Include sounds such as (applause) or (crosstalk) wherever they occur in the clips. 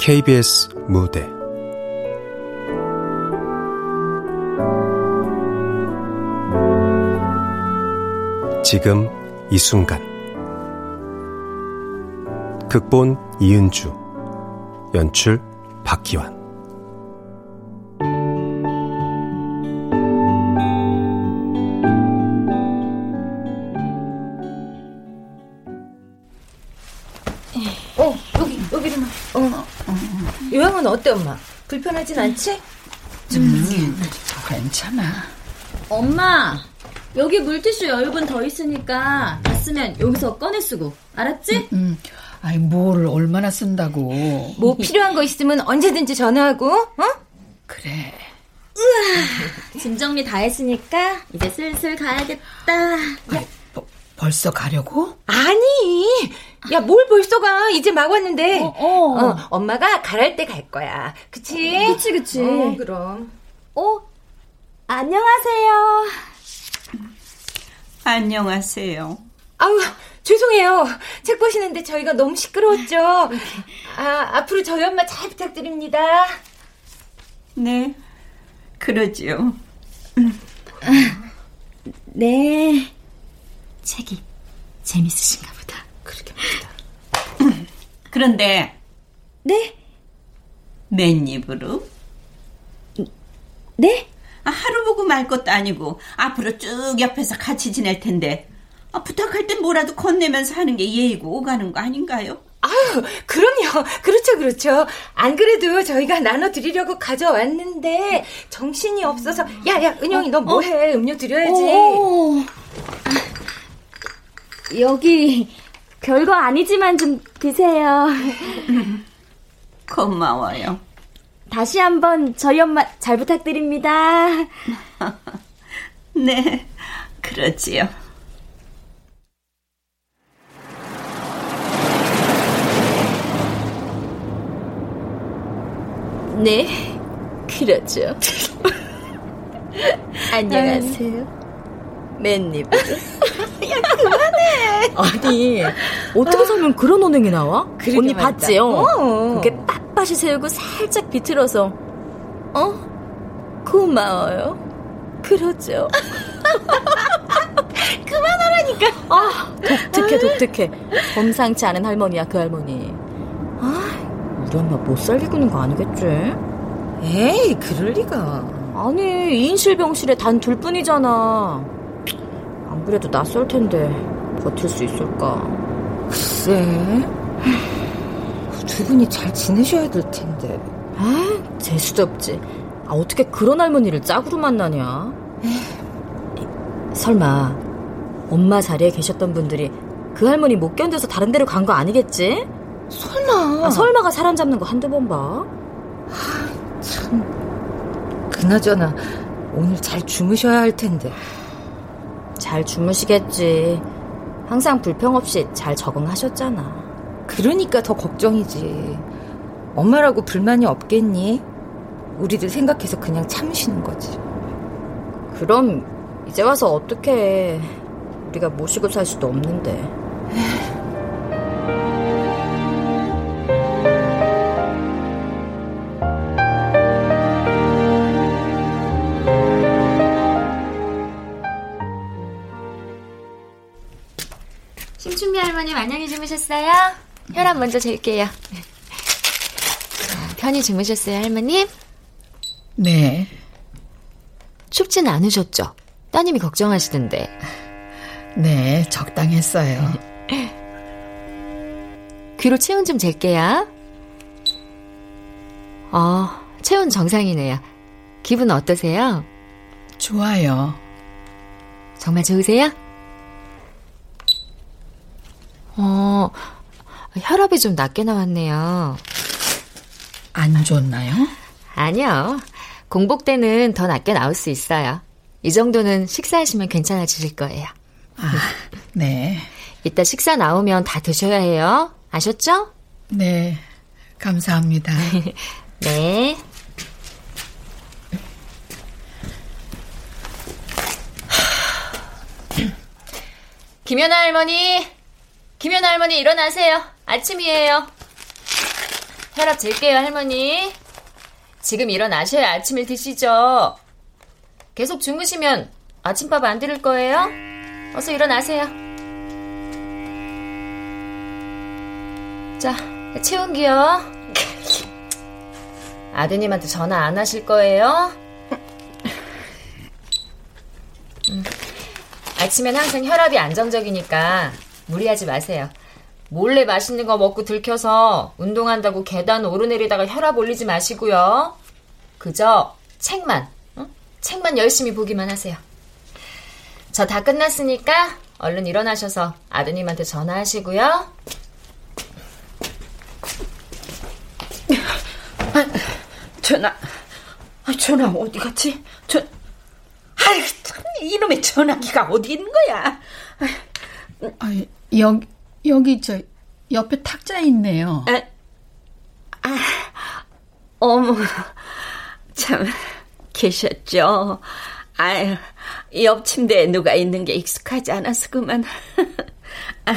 KBS 무대. 지금 이 순간. 극본 이은주 연출 박기환 불편하진 않지? 음, 괜찮아. 엄마 여기 물티슈 여유분 더 있으니까 다 쓰면 여기서 꺼내 쓰고 알았지? 음, 음. 아이 뭘 얼마나 쓴다고. 뭐 필요한 거 있으면 언제든지 전화하고 어? 그래. 우와, 짐 정리 다 했으니까 이제 슬슬 가야겠다. 야, 뭐, 벌써 가려고? 아니. 야, 뭘 벌써 가? 이제 막 왔는데. 어, 어. 어 엄마가 갈할 때갈 거야. 그치? 그치, 그치. 어, 그럼. 어? 안녕하세요. 안녕하세요. 아우, 죄송해요. 책 보시는데 저희가 너무 시끄러웠죠. 아, 앞으로 저희 엄마 잘 부탁드립니다. 네, 그러지요. 네. 책이 재밌으신가 보다. 그런데 네? 맨입으로? 네? 아, 하루 보고 말 것도 아니고 앞으로 쭉 옆에서 같이 지낼 텐데 아, 부탁할 땐 뭐라도 건네면서 하는 게 예의고 오가는 거 아닌가요? 아유, 그럼요. 그렇죠, 그렇죠. 안 그래도 저희가 나눠드리려고 가져왔는데, 정신이 없어서. 야, 야, 은영이 너 뭐해? 음료 드려야지. 오. 아, 여기, 별거 아니지만 좀 드세요. 고마워요. 다시 한번 저희 엄마 잘 부탁드립니다. (laughs) 네, 그러지요. 네, 그러죠. (laughs) 안녕하세요. 맨입으로. 야, 그만해. 아니, 어떻게 살면 그런 언행이 나와? 언니 맞다. 봤지요? 어. 그게 빳빳이 세우고 살짝 비틀어서, 어? 고마워요. 그러죠. (laughs) 그만하라니까. 아, 독특해, 독특해. 범상치 않은 할머니야, 그 할머니. 아, 우리 엄마 못 살리고 있는 거 아니겠지? 에이, 그럴 리가. 아니, 이인실병실에 단 둘뿐이잖아. 안 그래도 낯설 텐데 버틸 수 있을까? 글쎄. 두 분이 잘 지내셔야 될 텐데. 아, 재수도 없지. 아, 어떻게 그런 할머니를 짝으로 만나냐? 설마 엄마 자리에 계셨던 분들이 그 할머니 못 견뎌서 다른 데로 간 거 아니겠지? 설마. 아, 설마가 사람 잡는 거 한두 번 봐. 아, 참. 그나저나 오늘 잘 주무셔야 할 텐데. 잘 주무시겠지. 항상 불평 없이 잘 적응하셨잖아. 그러니까 더 걱정이지. 엄마라고 불만이 없겠니? 우리들 생각해서 그냥 참으시는 거지. 그럼 이제 와서 어떻게 우리가 모시고 살 수도 없는데. 심춘 미 할머님 안녕히 주무셨어요? 혈압 먼저 잴게요. (laughs) 편히 주무셨어요, 할머님? 네. 춥진 않으셨죠? 따님이 걱정하시던데. 네, 적당했어요. (laughs) 귀로 체온 좀 잴게요. 어, 체온 정상이네요. 기분 어떠세요? 좋아요. 정말 좋으세요? 어, 혈압이 좀 낮게 나왔네요. 안 좋나요? 아니요. 공복 때는 더 낮게 나올 수 있어요. 이 정도는 식사하시면 괜찮아지실 거예요. 아, 네. 이따 식사 나오면 다 드셔야 해요. 아셨죠? 네. 감사합니다. (laughs) 네. 김연아 할머니, 김연아 할머니 일어나세요. 아침이에요. 혈압 잴게요, 할머니. 지금 일어나셔야 아침을 드시죠. 계속 주무시면 아침밥 안 드릴 거예요? 어서 일어나세요. 자, 체온기요. 아드님한테 전화 안 하실 거예요? 음. 아침엔 항상 혈압이 안정적이니까 무리하지 마세요. 몰래 맛있는 거 먹고 들켜서 운동한다고 계단 오르내리다가 혈압 올리지 마시고요. 그저 책만, 응? 책만 열심히 보기만 하세요. 저 다 끝났으니까 얼른 일어나셔서 아드님한테 전화하시고요. (laughs) 아, 전화, 아, 전화 어디 갔지? 전, 아이, 참, 이놈의 전화기가 어디 있는 거야? 아, 여기, 여기 저 옆에 탁자에 있네요. 아, 아, 어머, 참, 계셨죠? 아유, 옆 침대에 누가 있는 게 익숙하지 않아서 그만. (laughs) 아,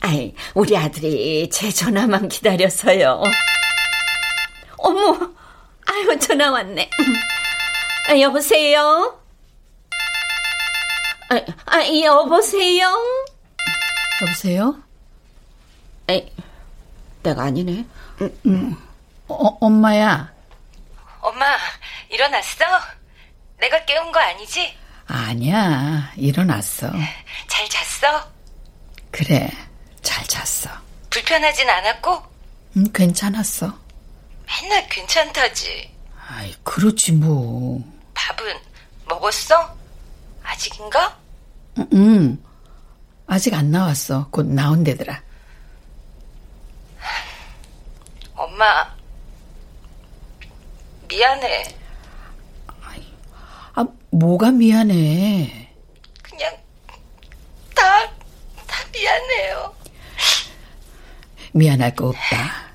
아이, 우리 아들이 제 전화만 기다려서요. 어머, 아유, 전화 왔네. 아, 여보세요? 아, 아, 여보세요? 여보세요? 에이, 내가 아니네. 어, 엄마야. 엄마, 일어났어? 내가 깨운 거 아니지? 아니야. 일어났어. 잘 잤어? 그래. 잘 잤어. 불편하진 않았고? 응, 괜찮았어. 맨날 괜찮다지. 아이, 그렇지 뭐. 밥은 먹었어? 아직인가? 응, 응. 아직 안 나왔어. 곧 나온대더라. 엄마, 미안해. 아, 뭐가 미안해. 그냥 다, 다 미안해요. 미안할 거 없다.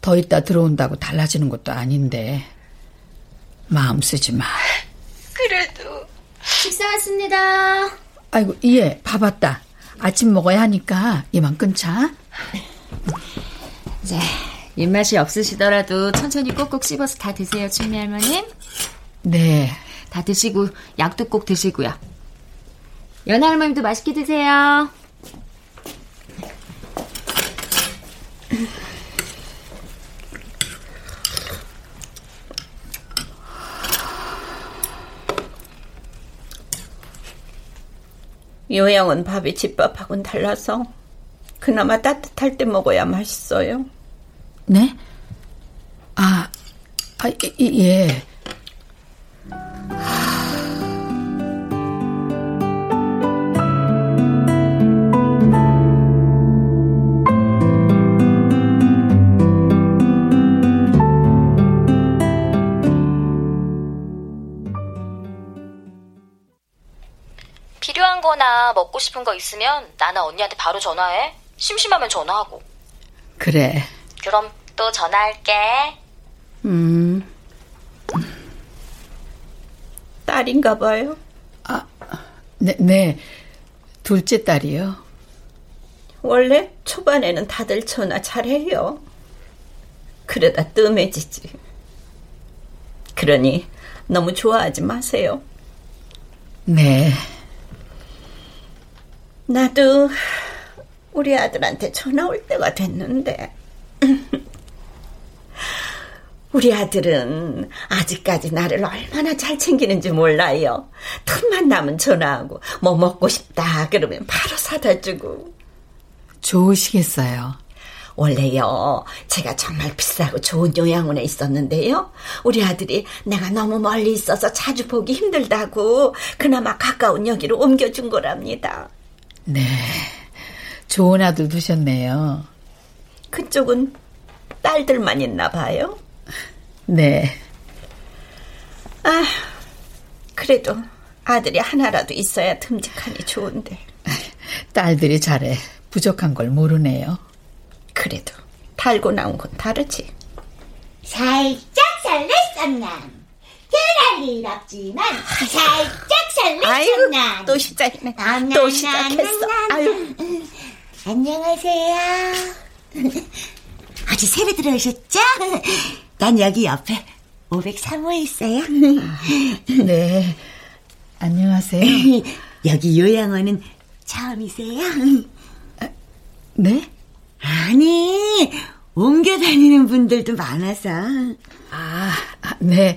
더 있다 들어온다고 달라지는 것도 아닌데. 마음 쓰지 마. 그래도 식사 왔습니다. 아이고, 예, 밥 왔다. 아침 먹어야 하니까 이만 끊자. (laughs) 자, 입맛이 없으시더라도 천천히 꼭꼭 씹어서 다 드세요, 춘미 할머님. 네. 다 드시고 약도 꼭 드시고요. 연하 할머님도 맛있게 드세요. 요양원 밥이 집밥하고는 달라서 그나마 따뜻할 때 먹어야 맛있어요. 네? 아, 아, 이- 예. 필 요한 거나 먹고 싶은 거 있으면 나나 언니한테 바로 전화해. 심심하면 전화하고. 그래. 그럼 또 전화할게. 음, 딸인가 봐요. 네, 네. 둘째 딸이요. 원래 초반에는 다들 전화 잘해요. 그러다 뜸해지지. 그러니 너무 좋아하지 마세요. 네. 나도 우리 아들한테 전화 올 때가 됐는데. (laughs) 우리 아들은 아직까지 나를 얼마나 잘 챙기는지 몰라요. 틈만 나면 전화하고 뭐 먹고 싶다 그러면 바로 사다 주고. 좋으시겠어요. 원래요, 제가 정말 비싸고 좋은 요양원에 있었는데요. 우리 아들이 내가 너무 멀리 있어서 자주 보기 힘들다고 그나마 가까운 여기로 옮겨준 거랍니다. 네. 좋은 아들 두셨네요. 그쪽은 딸들만 있나 봐요. 네. 아, 그래도 아들이 하나라도 있어야 듬직하니 좋은데. 딸들이 잘해. 부족한 걸 모르네요. 그래도 달고 나온 건 다르지. 살짝 설렜었남. 그럴 일 없지만 살짝 설렜었남. 또 시작이네. 나, 나, 또 나, 시작했어. 아유, 안녕하세요. (laughs) 어제 새로 들어오셨죠? (laughs) 난 여기 옆에 503호에 있어요. (laughs) 네. 안녕하세요. 여기 요양원은 처음이세요? 네? 아니, 옮겨 다니는 분들도 많아서. 아, 네.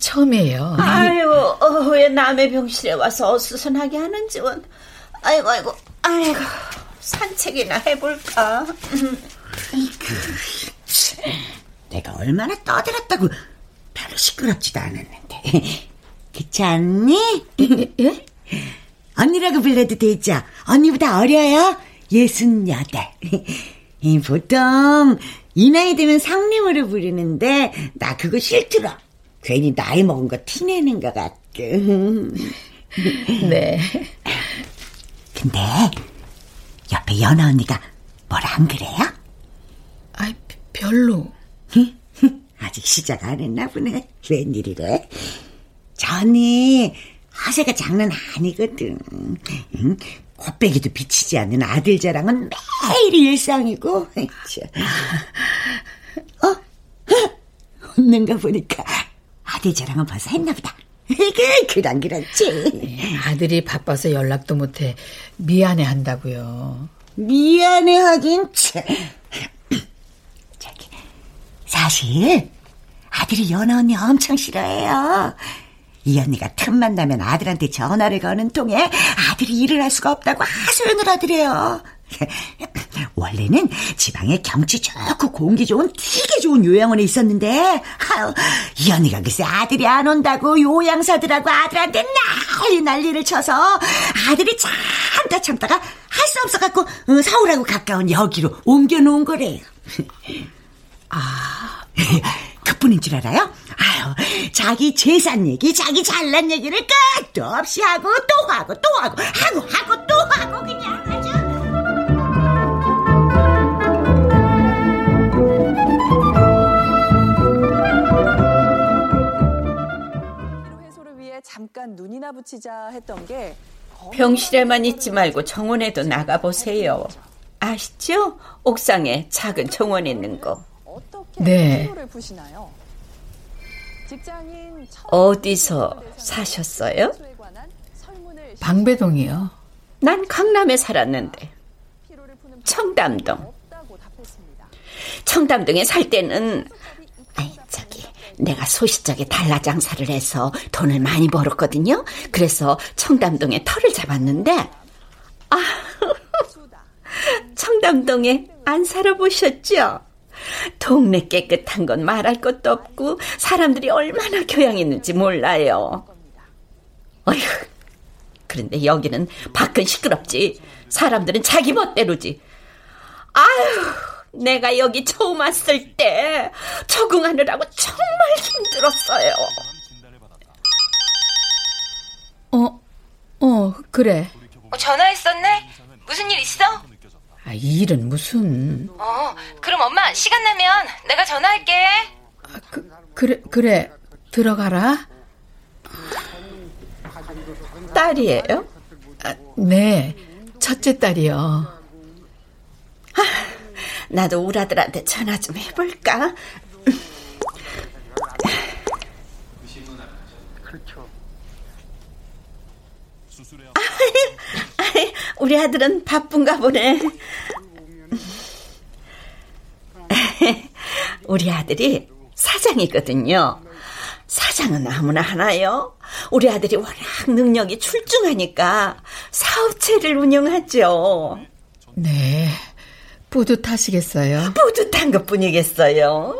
처음이에요. 아이고, 어, 왜 남의 병실에 와서 어수선하게 하는지 원. 아이고, 아이고, 아이고, 산책이나 해볼까? (laughs) 내가 얼마나 떠들었다고 별로 시끄럽지도 않았는데. (laughs) 그렇지 않니? 예? (laughs) 언니라고 불러도 되죠? 언니보다 어려요? 예순 여덟. 이 보통 이 나이 되면 상림으로 부르는데 나 그거 싫더라. 괜히 나이 먹은 거 티내는 것 같고. 네. 근데 옆에 연아 언니가 뭐라 안 그래요? 아, 별로. 아직 시작 안 했나 보네. 웬일이래? 저 언니 허세가 장난 아니거든. 응? 곱빼기도 비치지 않는 아들 자랑은 매일 일상이고. (laughs) 어? (laughs) 웃는 거 보니까 아들 자랑은 벌써 했나 보다. 그, 그랑 그렇지. 아들이 바빠서 연락도 못해 미안해 한다고요. 미안해 하긴 참. 저기 사실 아들이 연아 언니 엄청 싫어해요. 이 언니가 틈만 나면 아들한테 전화를 거는 통에 아들이 일을 할 수가 없다고 하소연을 하더래요. (laughs) 원래는 지방에 경치 좋고 공기 좋은 되게 좋은 요양원에 있었는데 아유, 이 언니가 글쎄 아들이 안 온다고 요양사들하고 아들한테 난리 난리를 쳐서 아들이 참다 참다가 할 수 없어갖고 어, 서울하고 가까운 여기로 옮겨놓은 거래요. (laughs) 아, (laughs) 그뿐인 줄 알아요? 아유, 자기 재산 얘기, 자기 잘난 얘기를 끝도 없이 하고 또 하고 또 하고 하고 하고 또 하고 그냥 잠깐 눈이나 붙이자 했던 게 병실에만 있지 말고 정원에도 나가보세요. 아시죠? 옥상에 작은 정원 있는 거. 네. 어디서 사셨어요? 방배동이요. 난 강남에 살았는데 청담동. 청담동에 살 때는 아이 저기 내가 소시적에 달라 장사를 해서 돈을 많이 벌었거든요. 그래서 청담동에 터를 잡았는데 아 (laughs) 청담동에 안 살아보셨죠? 동네 깨끗한 건 말할 것도 없고 사람들이 얼마나 교양 있는지 몰라요. 어휴 그런데 여기는 밖은 시끄럽지. 사람들은 자기 멋대로지. 아유, 내가 여기 처음 왔을 때 적응하느라고 정말 힘들었어요. 어, 어, 그래. 어, 전화했었네? 무슨 일 있어? 아, 이 일은 무슨. 어, 그럼 엄마 시간 나면 내가 전화할게. 아, 그, 그래, 그래. 들어가라. 딸이에요? 아, 네. 첫째 딸이요. 나도 우리 아들한테 전화 좀 해볼까? 아이, 우리 아들은 바쁜가 보네. 우리 아들이 사장이거든요. 사장은 아무나 하나요? 우리 아들이 워낙 능력이 출중하니까 사업체를 운영하죠. 네. 뿌듯하시겠어요? 뿌듯한 것 뿐이겠어요.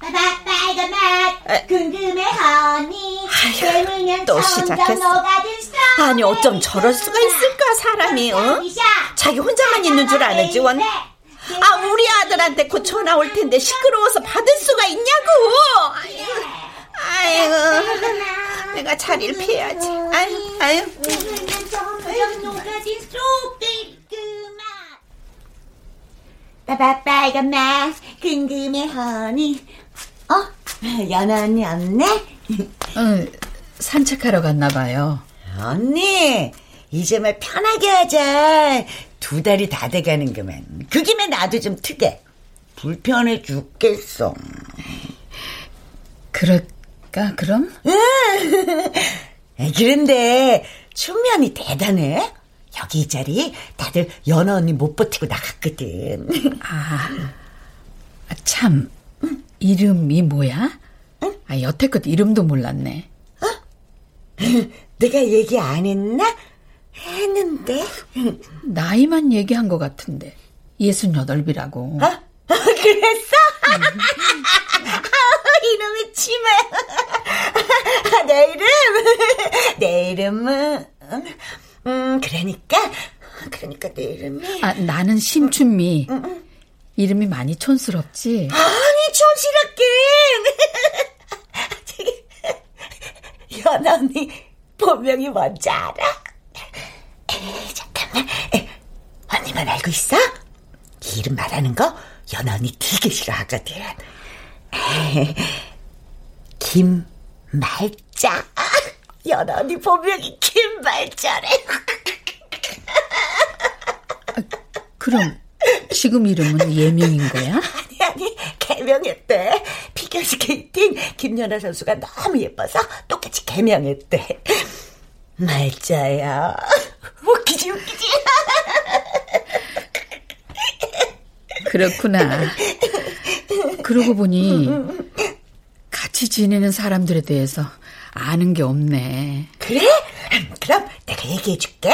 빨간 맛 궁금해 허니 때문면 또 시작했어. 아니 어쩜 저럴 수가 있을까 사람이 어? 자기 혼자만 있는 줄 아는 지 원. 아 우리 아들한테 곧 전화 올 텐데 시끄러워서 받을 수가 있냐고. 아이고, 아이고 내가 자리를 피해야지. 아유 아유. 빠빠 빨간 맛 궁금해 허니 어? 연아 언니 없네? 응, 산책하러 갔나 봐요. 언니 이제 말 편하게 하자 두 달이 다 돼가는 거만 그 김에 나도 좀 트게 불편해 죽겠어. 그럴까, 그럼? (laughs) 그런데 춘면이 대단해. 여기 이 자리 다들 연아 언니 못 버티고 나갔거든. 아, 참, 이름이 뭐야? 아, 여태껏 이름도 몰랐네. (laughs) 내가 얘기 안 했나? 했는데. 나이만 얘기한 것 같은데. 예순여덟이라고. 아, 그랬어? (laughs) 이놈의 치매. (laughs) 내 이름? 내 이름은, 음, 그러니까, 그러니까 내 이름이. 아, 나는 심춘미. 이름이 많이 촌스럽지? 아니, 촌스럽긴. 연아 언니, 본명이 뭔지 알아? 에이, 잠깐만. 에, 언니만 알고 있어? 이름 말하는 거 연아 언니 되게 싫어하거든. 에이, 김말자. 연아 언니 본명이 김말자래. 그럼 지금 이름은 예명인 거야? 아니 아니 개명했대. 피겨스케이팅 김연아 선수가 너무 예뻐서 똑같이 개명했대. 말자야. 웃기지 웃기지. 그렇구나. 그러고 보니 같이 지내는 사람들에 대해서 아는 게 없네. 그래? 그럼 내가 얘기해 줄게.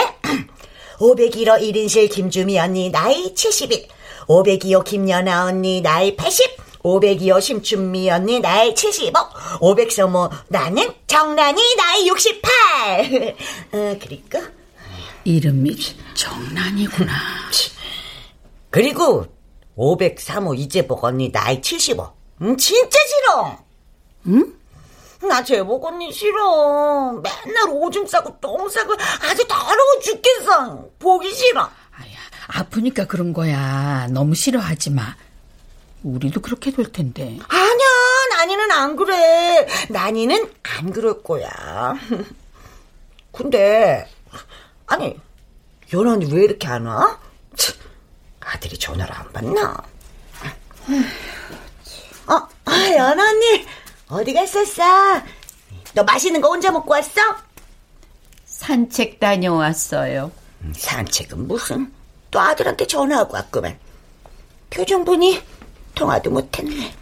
501호 1인실 김주미 언니 나이 71, 502호 김연아 언니 나이 80, 502호 심춘미 언니 나이 75, 503호 나는 정란이 나이 68. (laughs) 어, 그리고 이름이 정란이구나. 그리고 503호 이재복 언니 나이 75. 음, 진짜 싫어. 응? 나 제복 언니 싫어. 맨날 오줌 싸고 똥 싸고 아주 더러워 죽겠어. 보기 싫어. 아프니까 그런 거야. 너무 싫어하지 마. 우리도 그렇게 될 텐데. 아니야, 나니는 안 그래. 나니는 안 그럴 거야. (laughs) 근데, 아니, 연아 언니 왜 이렇게 안 와? 참, 아들이 전화를 안 받나? 어, 아, 연아 언니, 어디 갔었어? 너 맛있는 거 혼자 먹고 왔어? 산책 다녀왔어요. 음, 산책은 무슨? 또 아들한테 전화하고 왔구만. 표정분이 통화도 못했네.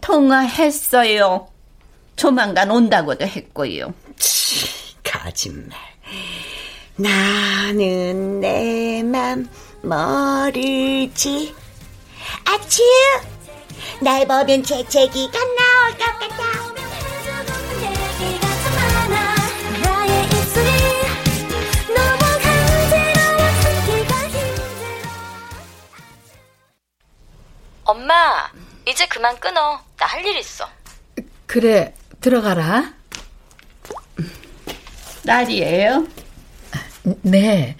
통화했어요. 조만간 온다고도 했고요. 거짓말. 나는 내 맘 모르지. 아치! 날 보면 재채기가 같아. 엄마, 이제 그만 끊어. 나 할 일 있어. 그래, 들어가라. 딸이에요? 네,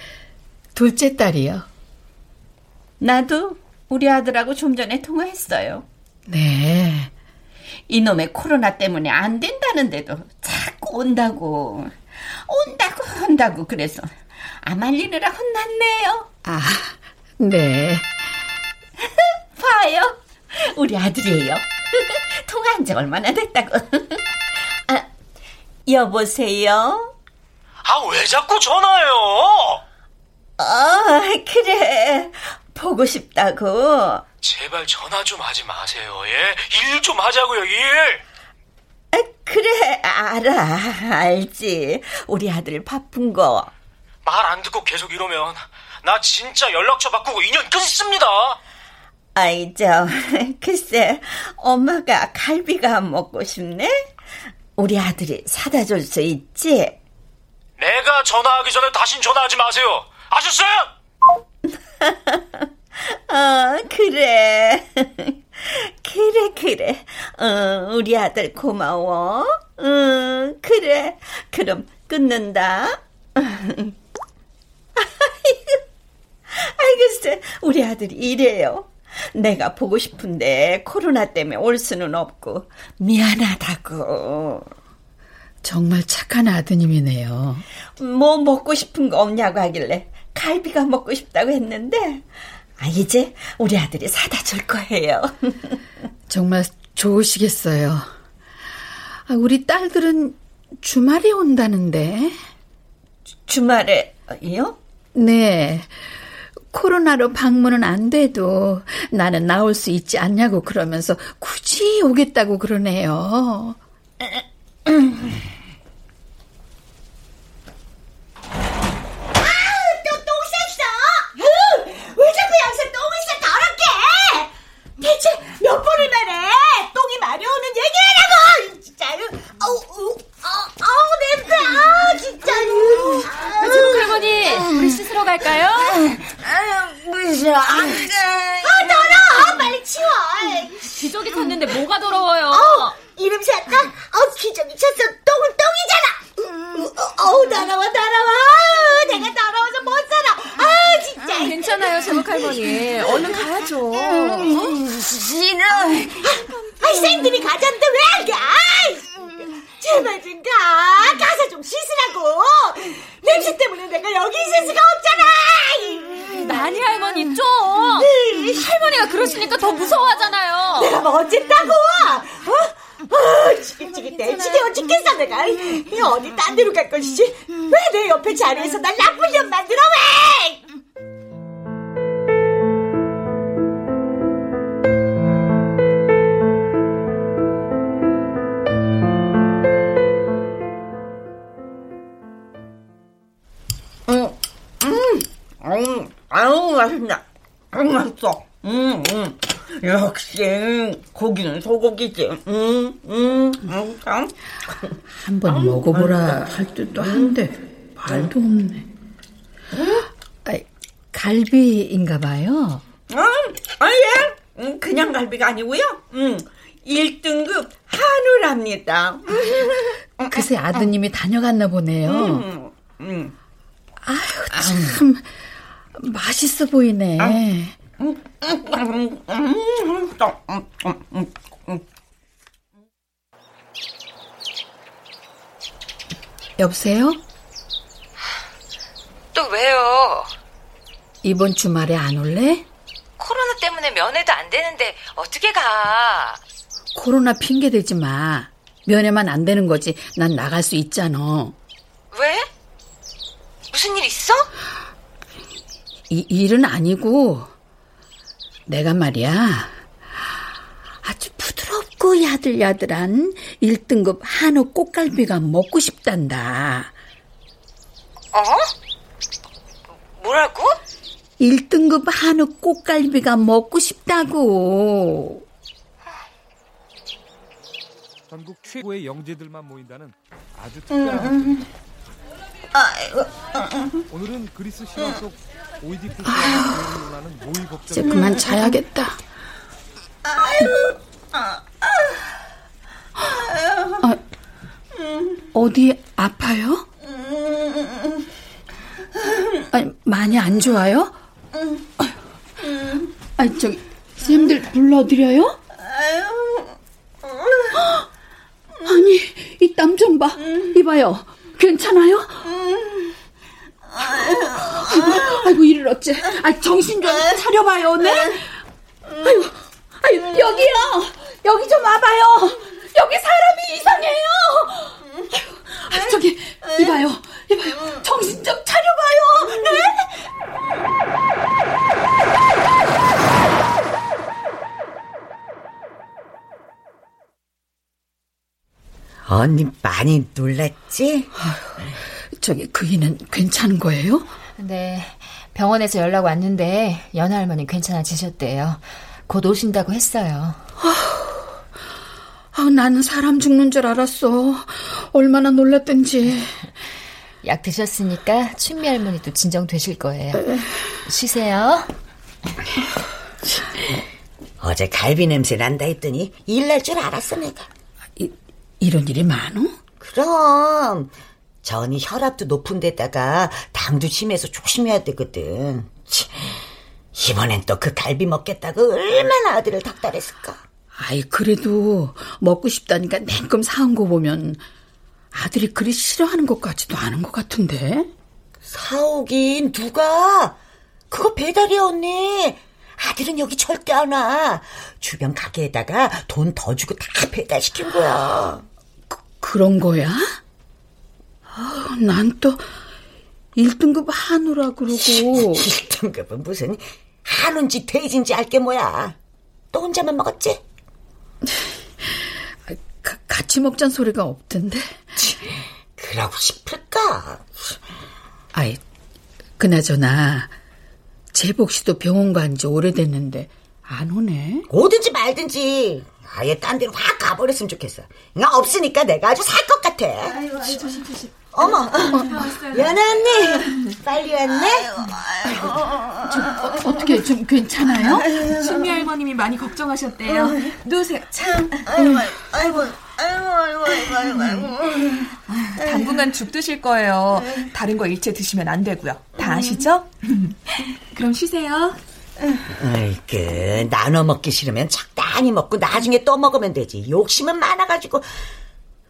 둘째 딸이요. 나도 우리 아들하고 좀 전에 통화했어요. 네. 이놈의 코로나 때문에 안 된다는데도 자꾸 온다고. 온다고 온다고 그래서 안 알리느라 혼났네요. 아, 네. (laughs) 봐요. 우리 아들이에요. (laughs) 통화한 지 얼마나 됐다고. (laughs) 아, 여보세요? 아, 왜 자꾸 전화해요? 아, 그래. 보고 싶다고. 제발 전화 좀 하지 마세요, 예? 일 좀 하자고요, 일! 아, 그래, 알아. 알지. 우리 아들 바쁜 거. 말 안 듣고 계속 이러면 나 진짜 연락처 바꾸고 인연 끊습니다. 아이, 저, (laughs) 글쎄, 엄마가 갈비가 먹고 싶네? 우리 아들이 사다 줄 수 있지? 내가 전화하기 전에 다신 전화하지 마세요. 아셨어요? (laughs) 어, 그래. (laughs) 그래, 그래. 어, 우리 아들 고마워. 응, 그래. 그럼 끊는다. (laughs) 아이, 글쎄, 우리 아들이 이래요. 내가 보고 싶은데 코로나 때문에 올 수는 없고 미안하다고. 정말 착한 아드님이네요. 뭐 먹고 싶은 거 없냐고 하길래 갈비가 먹고 싶다고 했는데 아, 이제 우리 아들이 사다 줄 거예요. (laughs) 정말 좋으시겠어요. 아, 우리 딸들은 주말에 온다는데. 주말에요? 네. 코로나로 방문은 안 돼도 나는 나올 수 있지 않냐고 그러면서 굳이 오겠다고 그러네요. (laughs) 왜 자꾸 양새 똥을 싸 더럽게? 대체 몇 번을 말해? 똥이 마려우는 얘기하라고! 진짜, 아우, 아우, 아우, 냄새, 아, 진짜. 제목 할머니, 우리 씻으러 갈까요? 아유, 무서워. 안 돼. 아, 더러워! 빨리 치워! 기저귀 샀는데 뭐가 더러워요? 어, 이름 샀다? 어, 기저귀 쳤어. 똥은 똥이잖아. 어, 어우, 더러워, 더러워. 내가 더러워서 못 살아. 아, 진짜. 괜찮아요, 제목 할머니. 얼른 가야죠. 싫어. 아, 쌤들이 가자는데 왜 안 가? 제발 좀 가. 가서 좀 씻으라고. 냄새 때문에 내가 여기 있을 수가 없잖아. 나니 할머니 좀. 할머니가 그러시니까 더 무서워하잖아요. 내가 뭐 어쨌다고? 어? 아, 지긋지긋해. 지겨워 죽겠어, 내가. 이 어디 딴 데로 갈 것이지? 왜 내 옆에 자리에서 날 나쁜 년 만들어, 왜? 음, 아유, 맛있다. 음, 맛있어. 음, 음. 역시, 고기는 소고기지. 음, 음, 음, 참. 한번 먹어보라 할 듯도 한데 말도 없네. 아이, 갈비인가 봐요. 음, 아, 예. 음, 그냥 갈비가 아니고요. 음, 1등급 한우랍니다. (laughs) 그새 아드님이 다녀갔나 보네요. 음, 음. 아유, 참 맛있어 보이네. 음, 음, 음, 음, 음, 음, 음. 여보세요? 또 왜요? 이번 주말에 안 올래? 코로나 때문에 면회도 안 되는데 어떻게 가? 코로나 핑계 대지 마. 면회만 안 되는 거지. 난 나갈 수 있잖아. 왜? 무슨 일 있어? 이 일은 아니고 내가 말이야 아주 부드럽고 야들야들한 1등급 한우 꽃갈비가 먹고 싶단다. 어? 뭐라고? 1등급 한우 꽃갈비가 먹고 싶다고. 전국 최고의 영재들만 모인다는 아주 특별한 오늘은 그리스 신화 속 법정 이제 그만 자야겠다. 아, 어디 아파요? 아니, 많이 안 좋아요? 아니, 저기, 쌤들 불러드려요? 아니, 이 땀 좀 봐. 이봐요. 괜찮아요? 아이고, 아이고, 이를 어째. 아, 정신 좀 차려봐요, 네? 아이고, 아이고, 여기요. 여기 좀 와봐요. 여기 사람이 이상해요. 아이고, 저기, 이봐요. 이봐요. 정신 좀 차려봐요. 네? 언니 많이 놀랐지? 저기, 그 이는 괜찮은 거예요? 네, 병원에서 연락 왔는데 연하 할머니 괜찮아지셨대요. 곧 오신다고 했어요. 아, 나는 사람 죽는 줄 알았어. 얼마나 놀랐던지. 약 드셨으니까 춘미 할머니도 진정되실 거예요. 쉬세요. 어제 갈비 냄새 난다 했더니 일 날 줄 알았어 내가. 이, 이런 일이 많어? 그럼 전이 혈압도 높은 데다가 당도 심해서 조심해야 되거든. 치, 이번엔 또 그 갈비 먹겠다고 얼마나 아들을 닥달했을까. 아이, 그래도 먹고 싶다니까 냉큼 사온 거 보면 아들이 그리 싫어하는 것 같지도 않은 것 같은데? 사오긴 누가? 그거 배달이야 언니. 아들은 여기 절대 안 와. 주변 가게에다가 돈 더 주고 다 배달시킨 거야. 그, 런 거야? 아, 난또 1등급 한우라 그러고. 1등급은 무슨 한우인지 돼지인지 알게 뭐야. 또 혼자만 먹었지? 가, 같이 먹잔 소리가 없던데. 그러고 싶을까? 아이, 그나저나 재복 씨도 병원 간 지 오래됐는데 안 오네. 오든지 말든지 아예 딴 데로 확 가버렸으면 좋겠어. 나 없으니까 내가 아주 살 것 같아. 아유, 아유, 조심, 조심. 어머, 연아 언니, 빨리 왔네? 어, 떻게 좀 괜찮아요? 신미 할머님이 많이 걱정하셨대요. 누우세요. 참. 아이고, 아이고, 아이고, 아이고, 아이고, 아이고. 당분간 죽 드실 거예요. 다른 거 일체 드시면 안 되고요. 다 아시죠? (laughs) 그럼 쉬세요. 아이고, 나눠 먹기 싫으면 적당히 먹고 나중에 또 먹으면 되지. 욕심은 많아가지고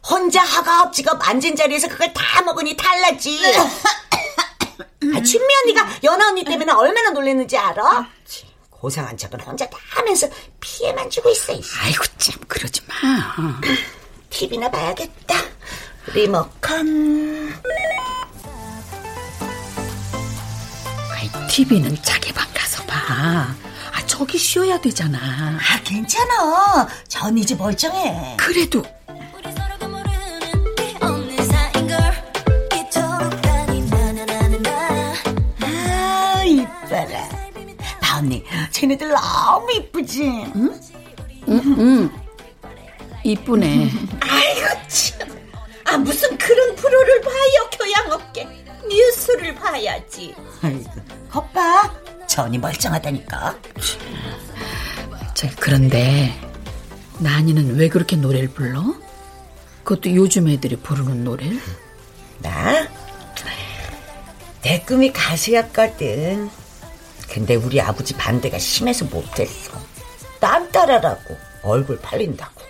혼자 허겁지겁 앉은 자리에서 그걸 다 먹으니 탈났지. 아, 춘미 언니가 연아 언니 때문에 얼마나 놀랐는지 알아? 고상한 척은 혼자 다 하면서 피해만 주고 있어. 아이고 참 그러지 마. TV나 봐야겠다. 리모컨. 아이, TV는 자기 방 봐. 아, 저기 쉬어야 되잖아. 아, 괜찮아. 전이지 멀쩡해. 그래도 아, 이뻐라. 다 언니, 쟤네들 너무 이쁘지? 응? 응, 응. 이쁘네. 아이고, 참. 아, 무슨 그런 프로를 봐요, 교양업계. 뉴스를 봐야지. 아이고, 겉봐. 전이 멀쩡하다니까. 저, 그런데, 나니는 왜 그렇게 노래를 불러? 그것도 요즘 애들이 부르는 노래를? 나? 내 꿈이 가수였거든. 근데 우리 아버지 반대가 심해서 못했어. 딴 따라라고 얼굴 팔린다고.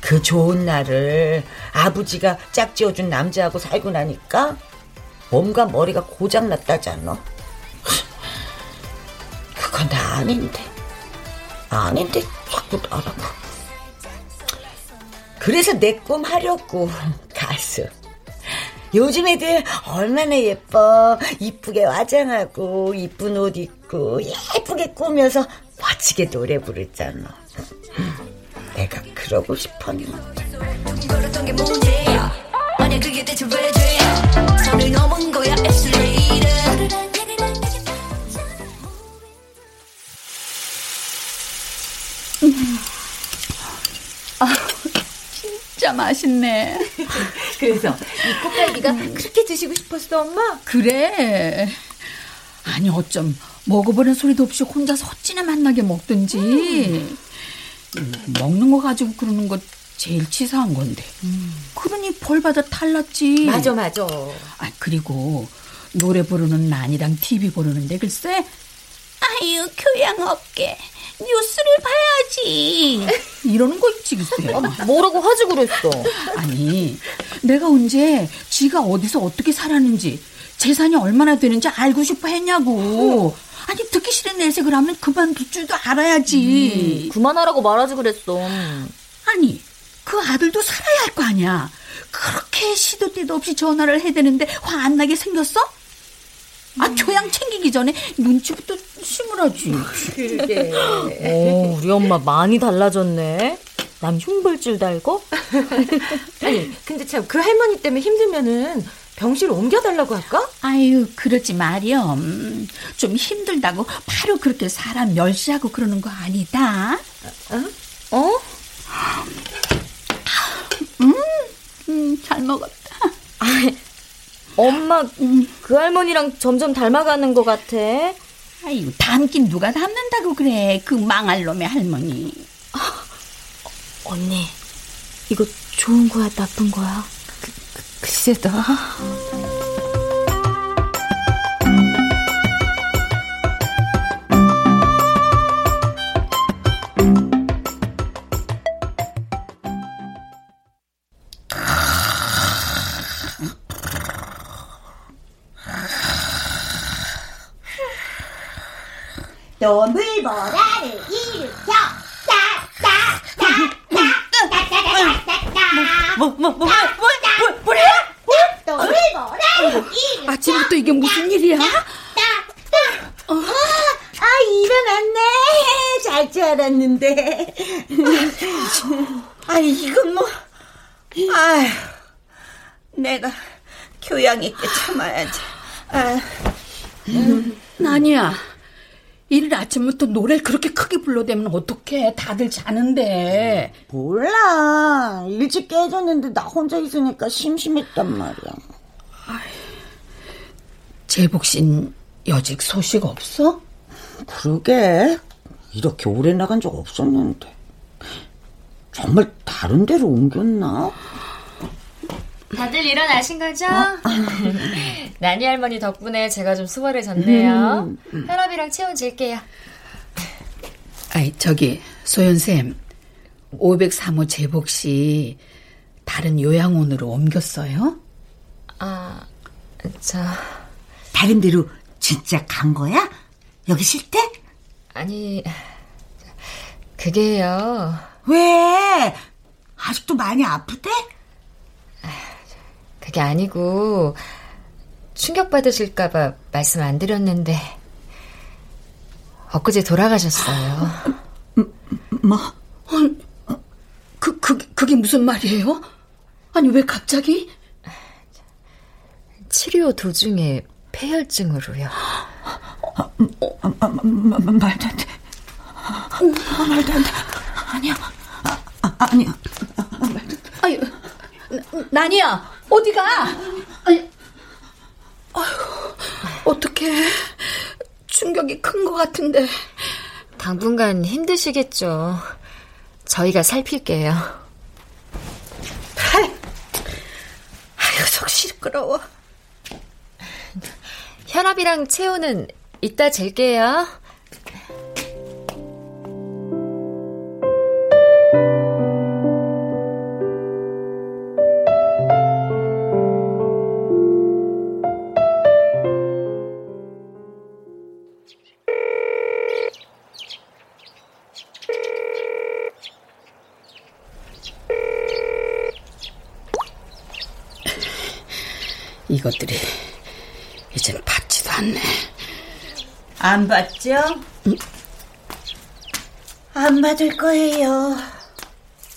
그 좋은 날을 아버지가 짝지어준 남자하고 살고 나니까 몸과 머리가 고장났다잖아. 아닌데. 아닌데 자꾸 나라고. 그래서 내 꿈 하려고 (laughs) 가수. 요즘 애들 얼마나 예뻐. 이쁘게 화장하고 이쁜 옷 입고 예쁘게 꾸며서 멋지게 노래 부르잖아. (laughs) 내가 그러고 싶었는데. 만약 그게 대체 왜 죄야. 선을 넘은 거야, 엑스레이 진짜 맛있네. (laughs) 그래서 이 꽃갈비가 그렇게 드시고 싶었어, 엄마? 그래. 아니 어쩜 먹어보는 소리도 없이 혼자서 어찌나 맛나게 먹든지. 음, 먹는 거 가지고 그러는 거 제일 치사한 건데. 그러니 벌 받아 탈났지. 맞아, 맞아. 아 그리고 노래 부르는 난이랑 TV 보는데 글쎄. 아유 교양 없게 뉴스를 봐야지. 이러는 거 있지 글쎄. 뭐라고 하지 그랬어. 아니 내가 언제 지가 어디서 어떻게 살았는지 재산이 얼마나 되는지 알고 싶어 했냐고. 아니 듣기 싫은 내색을 하면 그만둘 줄도 알아야지. 음, 그만하라고 말하지 그랬어. 아니 그 아들도 살아야 할 거 아니야. 그렇게 시도 때도 없이 전화를 해대는데 화 안 나게 생겼어? 아 교양 챙기기 전에 눈치부터 심으라지. 그게. 오, 우리 엄마 많이 달라졌네. 남 흉벌줄 달고? (laughs) 아니, 근데 참 그 할머니 때문에 힘들면은 병실 옮겨달라고 할까? 아유, 그러지 마렴. 좀 힘들다고 바로 그렇게 사람 멸시하고 그러는 거 아니다. 어? 어? 음, 음, 잘 먹었다. 엄마, 그 할머니랑 점점 닮아가는 것 같아. 아유, 닮긴 누가 닮는다고 그래. 그 망할 놈의 할머니. 언니, 이거 좋은 거야, 나쁜 거야? 글쎄, 너. 또 물보라를 일으켜. 뭐, 뭐, 뭐, 뭐, 뭐, 아침부터 이게 무슨 일이야? 어. 아 일어났네. 잘줄 알았는데. 아니 이건 뭐. 아휴 내가 교양 있게 참아야지. 아, 나니야. 이를 아침부터 노래를 그렇게 크게 불러대면 어떡해. 다들 자는데. 몰라 일찍 깨졌는데 나 혼자 있으니까 심심했단 말이야 재복신 여직 소식 없어? 그러게 이렇게 오래 나간 적 없었는데 정말 다른 데로 옮겼나? 다들 일어나신 거죠? (laughs) 나니 할머니 덕분에 제가 좀 수월해졌네요. 혈압이랑 체온 잴게요. 아이, 저기, 소연쌤. 503호 재복 씨 다른 요양원으로 옮겼어요? 아, 저... 다른 데로 진짜 간 거야? 여기 싫대? 아니, 그게요. 왜? 아직도 많이 아프대? 그게 아니고 충격받으실까봐 말씀 안 드렸는데 엊그제 돌아가셨어요. 뭐? 그, 그, 그게 무슨 말이에요? 아니, 왜 갑자기? 치료 도중에 폐혈증으로요. 말도 안 돼. 말도 안 돼. 아니야. 아, 아니야. 아유, 나니야, 어디가? 아니, 어떡해. 충격이 큰 것 같은데. 당분간 힘드시겠죠. 저희가 살필게요. 아유 속 시끄러워 혈압이랑 체온은 이따 잴게요. 것들이 이젠 받지도 않네. 안 받죠? 안 받을 거예요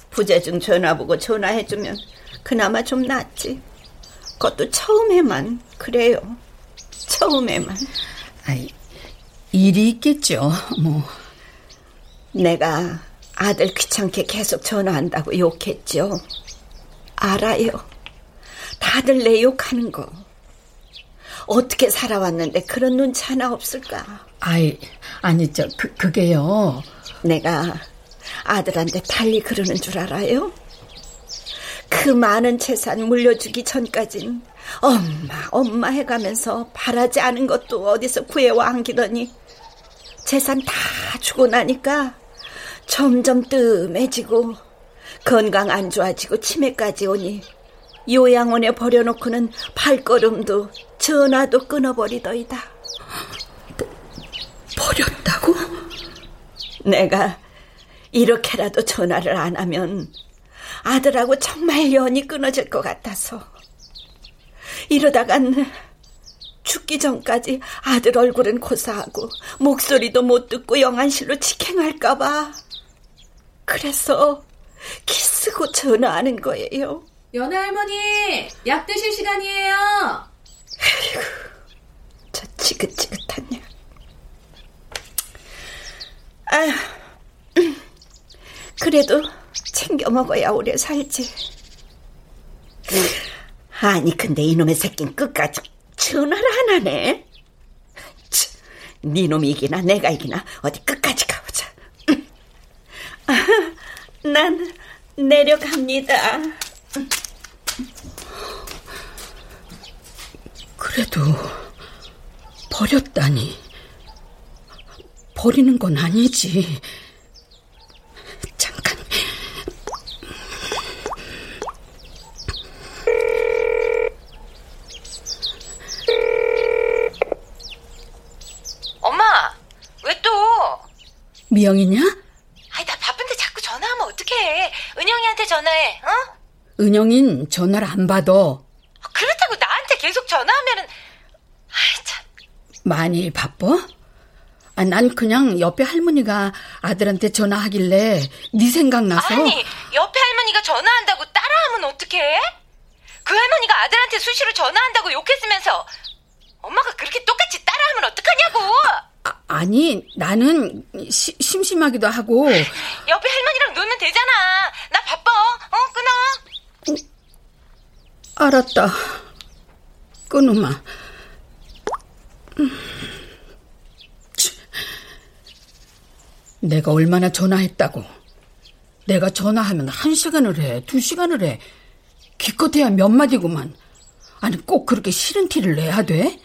부재 중 전화 보고 전화해주면 그나마 좀 낫지 그것도 처음에만 그래요 처음에만 아이, 일이 있겠죠, 뭐. 내가 아들 귀찮게 계속 전화한다고 욕했죠. 알아요. 다들 내 욕하는 거. 어떻게 살아왔는데 그런 눈치 하나 없을까? 아이, 아니, 저, 그, 그게요. 내가 아들한테 달리 그러는 줄 알아요? 그 많은 재산 물려주기 전까진 엄마, 엄마 해가면서 바라지 않은 것도 어디서 구해와 안기더니 재산 다 주고 나니까 점점 뜸해지고 건강 안 좋아지고 치매까지 오니 요양원에 버려놓고는 발걸음도 전화도 끊어버리더이다. 버렸다고? 내가 이렇게라도 전화를 안 하면 아들하고 정말 연이 끊어질 것 같아서 이러다간 죽기 전까지 아들 얼굴은 고사하고 목소리도 못 듣고 영안실로 직행할까봐 그래서 키쓰고 전화하는 거예요. 연애 할머니, 약 드실 시간이에요. 아이고, 저 지긋지긋한 년. 아휴, 그래도 챙겨 먹어야 오래 살지. 아니, 근데 이놈의 새끼는 끝까지 전화를 안 하네. 치, 네 놈이 이기나 내가 이기나 어디 끝까지 가보자. 아, 난 내려갑니다. 그래도 버렸다니. 버리는 건 아니지. 잠깐. 엄마, 왜 또? 미영이냐? 아이, 나 바쁜데 자꾸 전화하면 어떡해. 은영이한테 전화해, 어? 은영인 전화를 안 받아. 그렇다고 나한테 계속 전화하면은, 아이, 참. 많이 바빠? 아, 난 그냥 옆에 할머니가 아들한테 전화하길래 네 생각나서. 아니, 옆에 할머니가 전화한다고 따라하면 어떡해? 그 할머니가 아들한테 수시로 전화한다고 욕했으면서 엄마가 그렇게 똑같이 따라하면 어떡하냐고! 아, 니 나는 시, 심심하기도 하고. 옆에 할머니랑 놀면 되잖아. 나 바빠. 어, 끊어. 알았다. 끊으마. 내가 얼마나 전화했다고. 내가 전화하면 한 시간을 해, 두 시간을 해. 기껏해야 몇 마디구만. 아니, 꼭 그렇게 싫은 티를 내야 돼?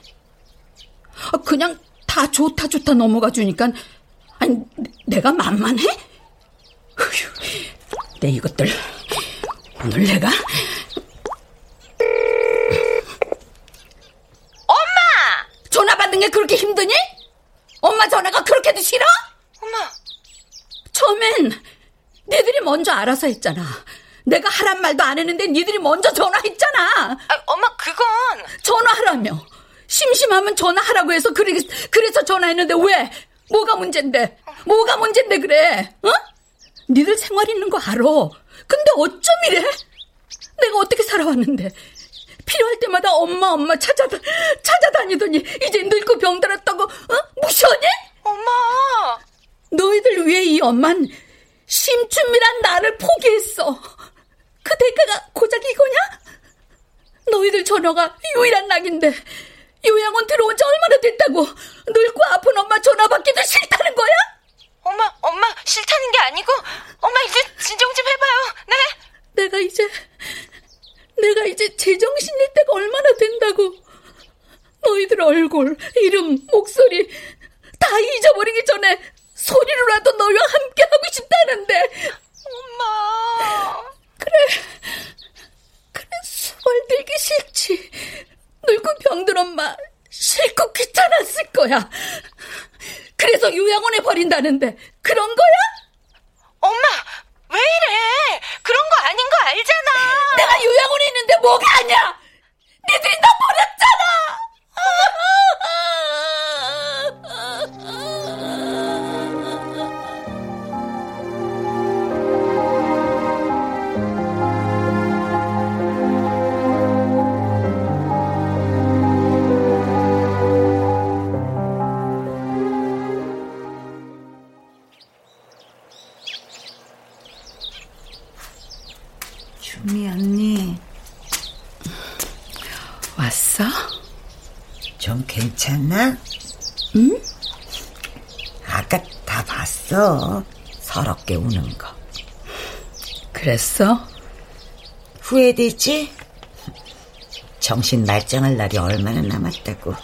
아, 그냥 다 좋다 좋다 넘어가 주니까, 아니, 내가 만만해? 휴, 내 이것들. 내가. 엄마! 전화 받는 게 그렇게 힘드니? 엄마 전화가 그렇게도 싫어? 엄마. 처음엔 니들이 먼저 알아서 했잖아. 내가 하란 말도 안 했는데 니들이 먼저 전화했잖아. 아, 엄마 그건 전화하라며. 심심하면 전화하라고 해서 그래, 그래서 전화했는데 왜? 뭐가 문제인데? 뭐가 문제인데 그래? 어? 니들 생활 있는 거 알아. 근데 어쩜 이래? 내가 어떻게 살아왔는데? 필요할 때마다 엄마 엄마 찾아 찾아다니더니 이제 늙고 병들었다고 어? 무시하니? 엄마. 너희들 위해 이 엄만 심춘미란 나를 포기했어. 그 대가가 고작 이거냐? 너희들 전화가 유일한 낙인데 요양원 들어온 지 얼마나 됐다고 늙고 아픈 엄마 전화 받기도 싫다는 거야? 엄마, 엄마 싫다는 게 아니고 엄마 이제 진정 좀 해봐요. 네? 내가 이제 내가 이제 제정신일 때가 얼마나 된다고 너희들 얼굴, 이름, 목소리 다 잊어버리기 전에 소리로라도 너희와 함께 하고 싶다는데 엄마 그래 그래 수발 들기 싫지 늙고 병든 엄마 싫고 귀찮았을 거야. 그래서 요양원에 버린다는데 그런 거야? 엄마 왜 이래? 그런 거 아닌 거 알잖아. 내가 요양원에 있는데 뭐가 아니야. 니들이 나 버렸잖아 (laughs) 봤어. 서럽게 우는 거. 그랬어? 후회되지? 정신 말짱할 날이 얼마나 남았다고.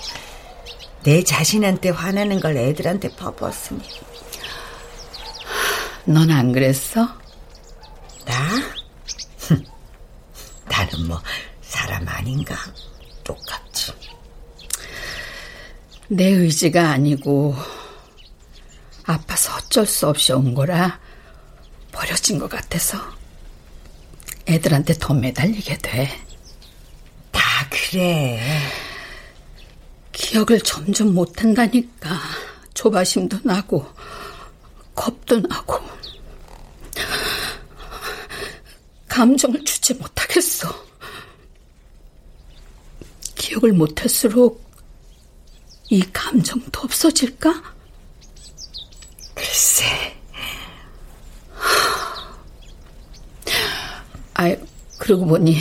내 자신한테 화나는 걸 애들한테 퍼부었으니. 넌 안 그랬어? 나? (laughs) 나는 뭐 사람 아닌가? 똑같지. 내 의지가 아니고 아파서 어쩔 수 없이 온 거라 버려진 것 같아서 애들한테 더 매달리게 돼. 다 그래. 기억을 점점 못한다니까 조바심도 나고 겁도 나고 감정을 주지 못하겠어. 기억을 못할수록 이 감정도 없어질까? 글쎄. 아, 그러고 보니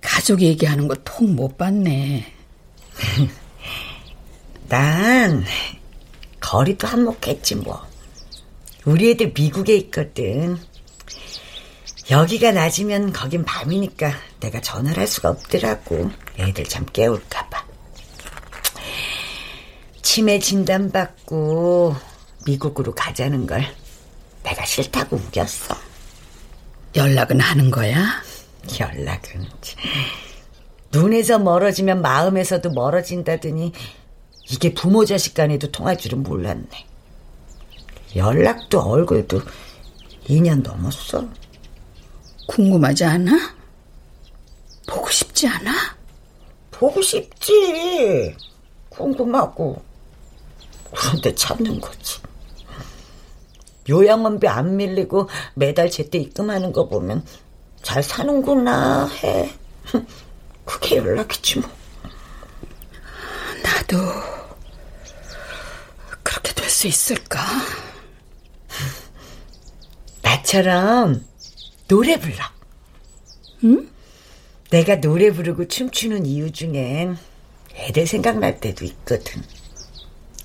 가족 얘기하는 거통못 봤네. (laughs) 난 거리도 한몫했지 뭐. 우리 애들 미국에 있거든. 여기가 낮이면 거긴 밤이니까 내가 전화를 할 수가 없더라고. 애들 잠 깨울까봐. 치매 진단받고 미국으로 가자는 걸 내가 싫다고 우겼어. 연락은 하는 거야? 연락은. 눈에서 멀어지면 마음에서도 멀어진다더니 이게 부모 자식 간에도 통할 줄은 몰랐네. 연락도 얼굴도 2년 넘었어. 궁금하지 않아? 보고 싶지 않아? 보고 싶지. 궁금하고. 그런데 참는 거지. 요양원비 안 밀리고 매달 제때 입금하는 거 보면 잘 사는구나 해. (laughs) 그게 연락이지 뭐. 나도 그렇게 될 수 있을까? (laughs) 나처럼 노래 불러. 응? 내가 노래 부르고 춤추는 이유 중엔 애들 생각날 때도 있거든.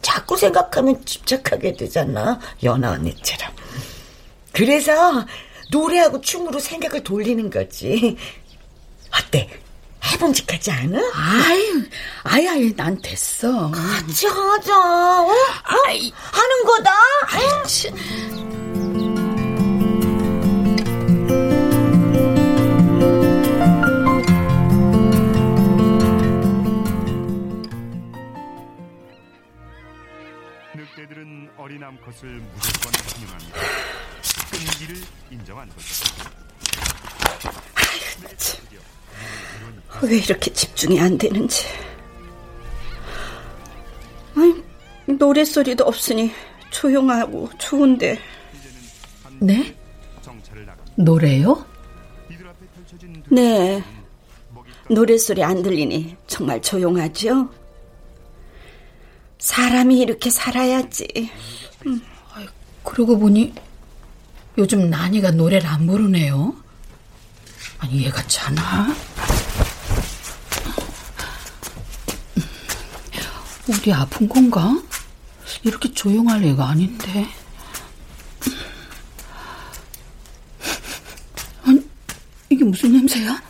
자꾸 생각하면 집착하게 되잖아. 연아 언니처럼. 그래서 노래하고 춤으로 생각을 돌리는 거지. 어때? 해봄직하지 않아? 아유, 아이, 아이, 난 됐어. 같이 하자. 어? 어? 아이, 하는 거다. 아이, 참. 어린 암컷을 무조건 환영합니다. 끈기를 인정한 거죠. 왜 이렇게 집중이 안 되는지. 아니, 노랫소리도 없으니 조용하고 좋은데. 네? 노래요? 네. 노랫소리 안 들리니 정말 조용하죠? 사람이 이렇게 살아야지. 음. 그러고 보니 요즘 나니가 노래를 안 부르네요. 아니 얘가 자나? 우리 아픈 건가? 이렇게 조용할 애가 아닌데. 아니 이게 무슨 냄새야?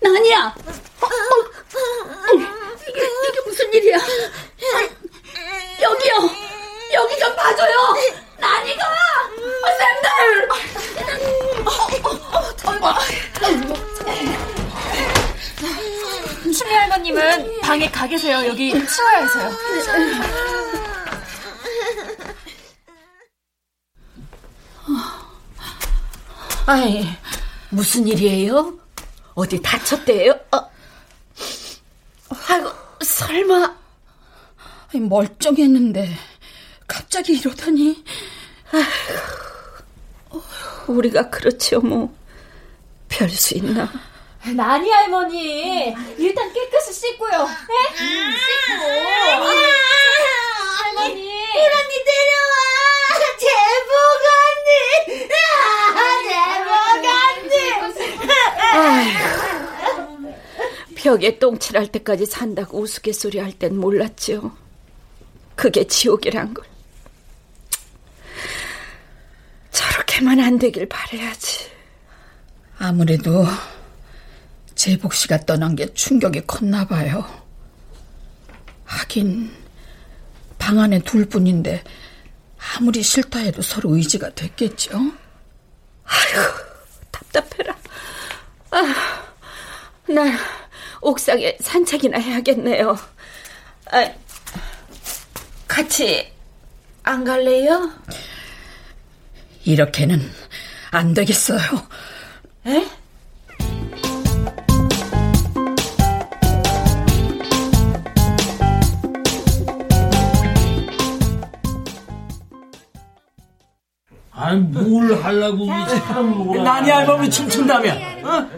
나니야. 어, 어, 이게 이게 무슨 일이야? 아, 여기요. 여기 좀 봐줘요. 나니가. 쌤들. 춤미 할머님은 방에 가 계세요. 여기 치워야 해서요. 아이, 무슨 일이에요? 어디 다쳤대요? 어. 아이고, 설마. 멀쩡했는데, 갑자기 이러다니. 아이고, 우리가 그렇지요, 뭐. 별 수 있나? 나니 할머니 일단 깨끗이 씻고요. 네? 씻고. 할머니. 언니 데려와. 제복 언니. 벽에 똥칠할 때까지 산다고 우스갯소리 할 땐 몰랐죠. 그게 지옥이란 걸. 저렇게만 안 되길 바래야지. 아무래도 재복 씨가 떠난 게 충격이 컸나 봐요. 하긴 방 안에 둘 뿐인데 아무리 싫다 해도 서로 의지가 됐겠죠. 아휴 답답해라. 아, 난 옥상에 산책이나 해야겠네요. 아, 같이 안 갈래요? 이렇게는 안 되겠어요. 에? 아니 뭘 하려고 이 사람 놀아 나니 할머니 춤춘다며 어?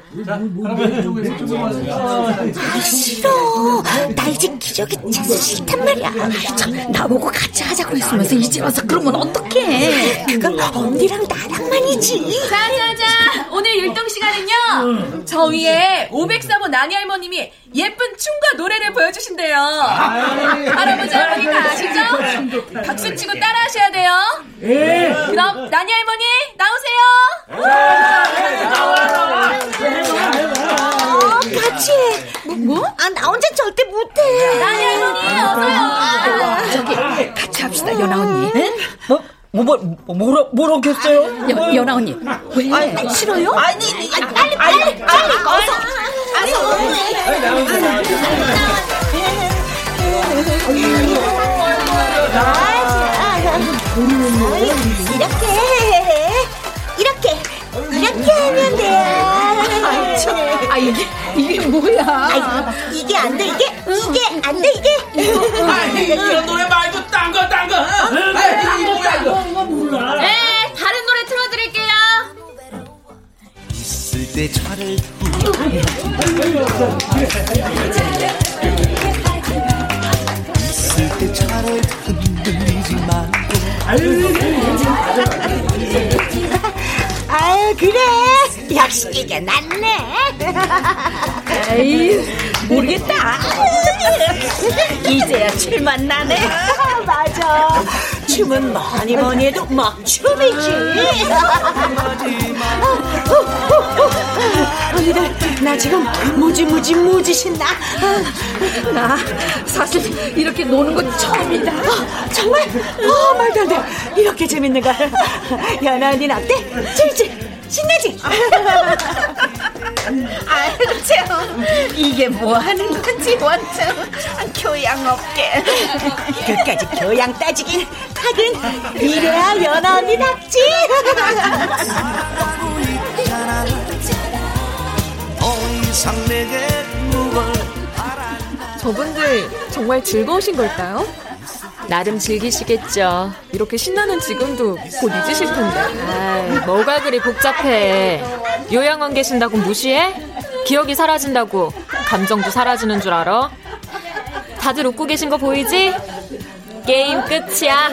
아, 싫어. 나 이제 기저귀 차서 싫단 말이야. 저, 나보고 같이 하자고 했으면서 이제 와서 그러면 어떡해. 그건 언니랑 나랑만이지. 자자자 오늘 율동 시간은요 저 위에 503호 나니 할머님이 예쁜 춤과 노래를 보여주신대요 할아버지 할머니 다 아시죠? 박수 치고 따라 하셔야 돼요 예. 그럼 나니 할머니 나오세요 어, 같이 해. 뭐? 아, 나 혼자 절대 못해. 나니 할머니 어서요 저기 같이 합시다 연아 언니. 뭐? 뭐, 뭐, 뭐라, 뭐라겠어요? 여, 연아 언니 왜? 아니, 싫어요? 아니, 아니, 빨리, 빨리, 빨리, 어서. 이렇게 이렇게 이렇게 하면 돼요. 아, 참, 아 이게 이게 뭐야? 아, 이게 안 돼 이게 이게 안 돼 이게. 아, 이런 노래 말고 딴 거, 딴 거. 아, 이거 뭐야, 이거. 몰라. 네, 다른 노래 틀어드릴게요. 있을 때 차를 있을 때 차를 흔들리지 말고 아유 그래 역시 이게 낫네. 에이 모르겠다. 이제야 춤만 나네. 맞아. 춤은 뭐니 뭐니 해도 막 춤이지. 언니들 나 지금 무지 무지 무지 신나. 나 사실 이렇게 노는 건 처음이다. 어, 정말? 어, 말도 안 돼. 이렇게 재밌는 걸. 연아 언니 어때? 재밌지? 신나지? 참 (laughs) 이게 뭐 하는 건지 완전 교양 없게. 끝까지 교양 따지긴 하긴 이래야 내게 누굴 저분들 정말 즐거우신 걸까요? 나름 즐기시겠죠. 이렇게 신나는 지금도 곧 잊으실 텐데. 아이, 뭐가 그리 복잡해. 요양원 계신다고 무시해? 기억이 사라진다고 감정도 사라지는 줄 알아? 다들 웃고 계신 거 보이지? 게임 끝이야.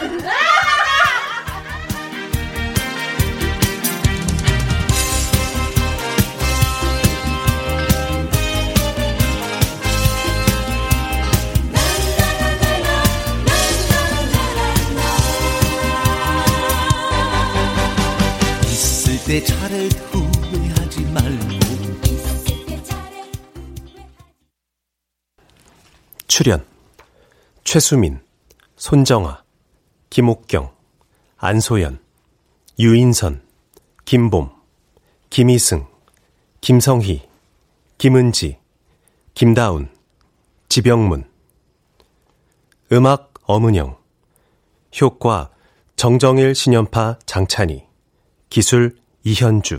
때 차를 후회하지 말고. 출연. 최수민, 손정아, 김옥경, 안소연, 유인선, 김봄, 김희승, 김성희, 김은지, 김다운, 지병문. 음악 엄은영. 효과 정정일 신연파 장찬희. 기술 이현주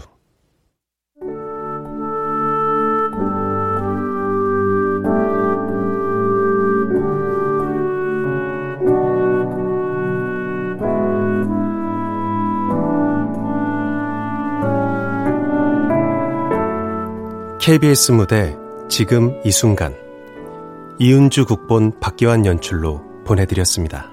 KBS 무대 지금 이 순간 이은주 국본 박기환 연출로 보내드렸습니다.